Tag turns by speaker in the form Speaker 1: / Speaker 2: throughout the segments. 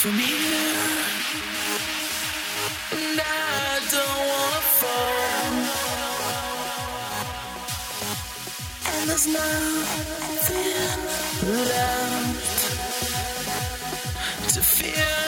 Speaker 1: from here. And I don't wanna fall. And there's nothing left to fear.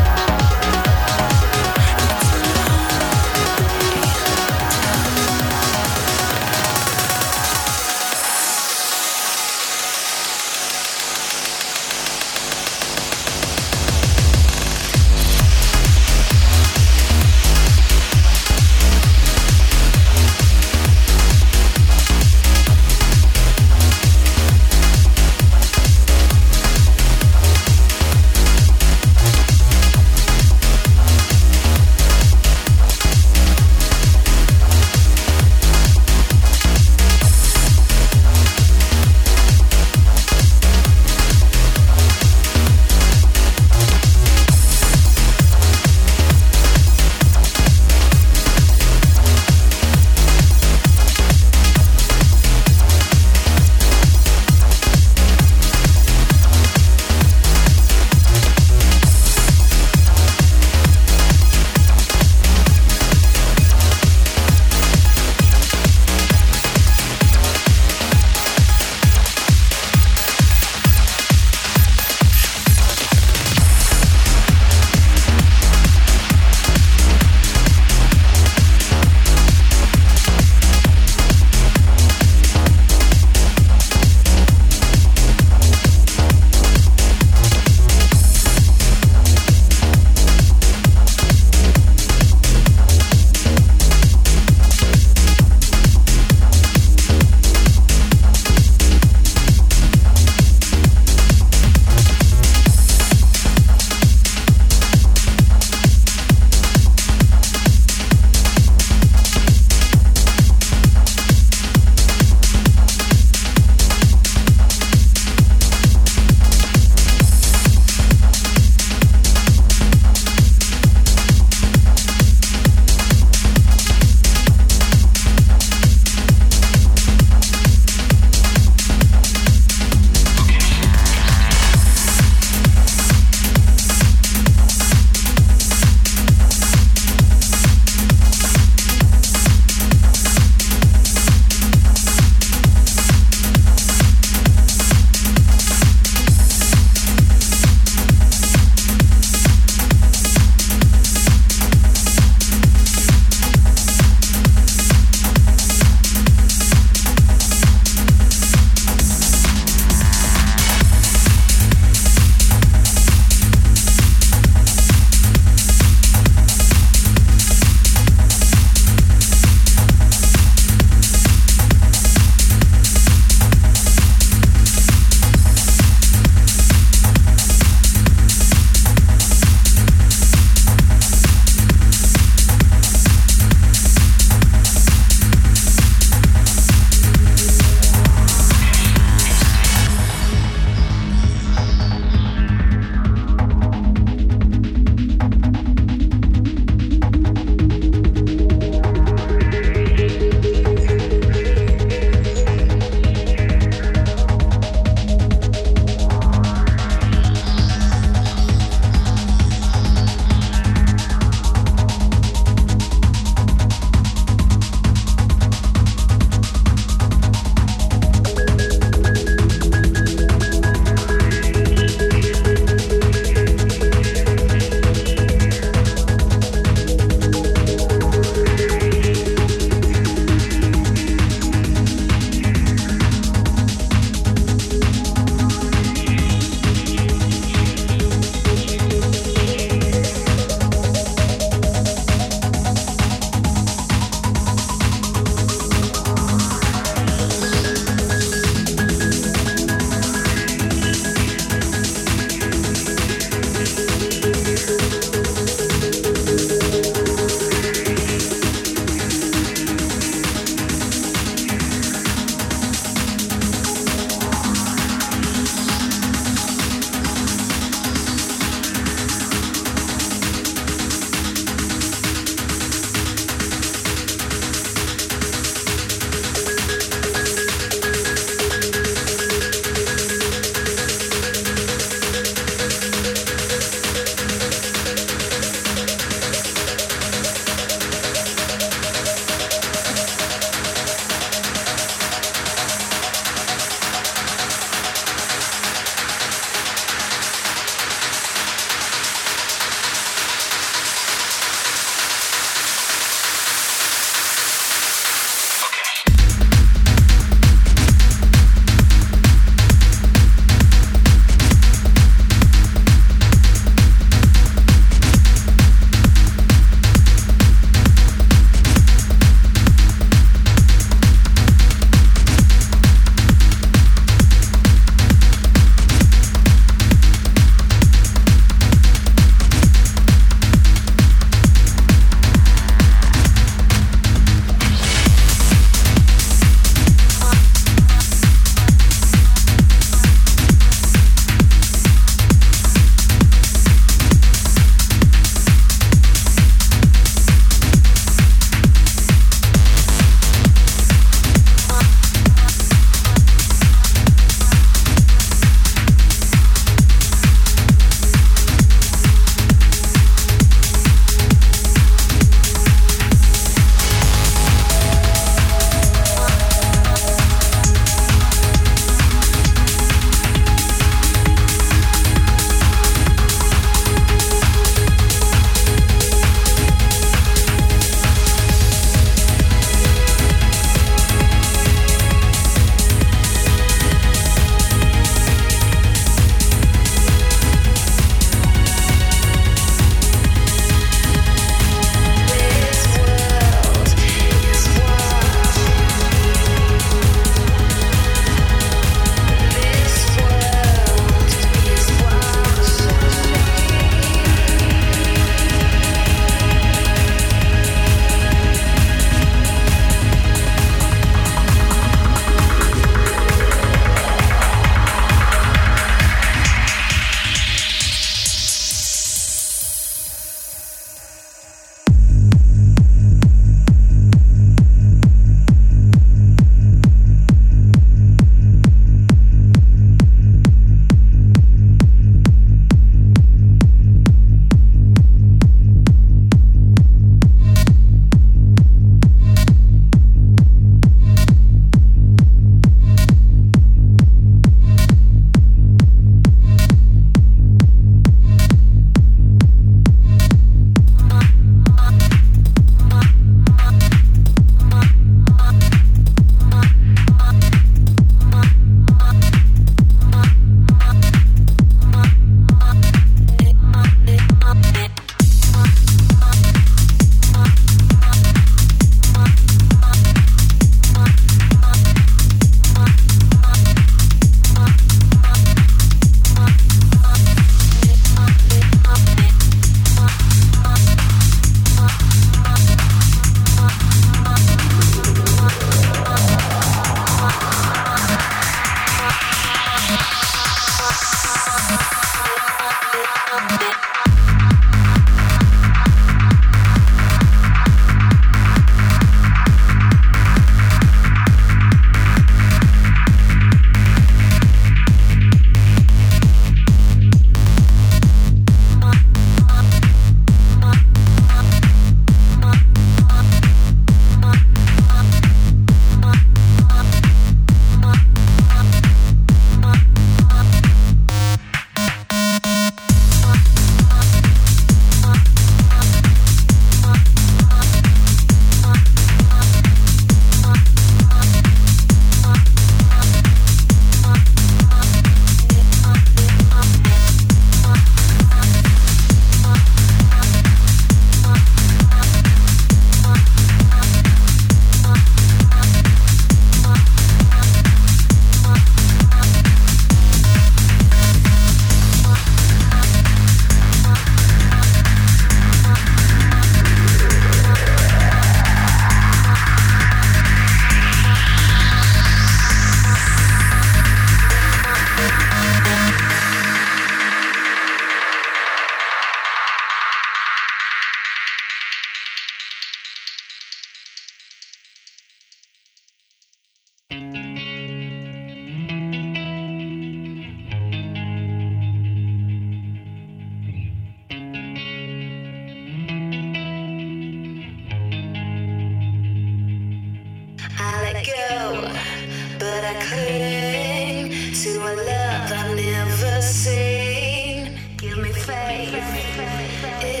Speaker 1: it.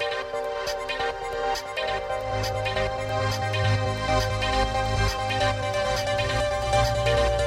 Speaker 1: Thank you.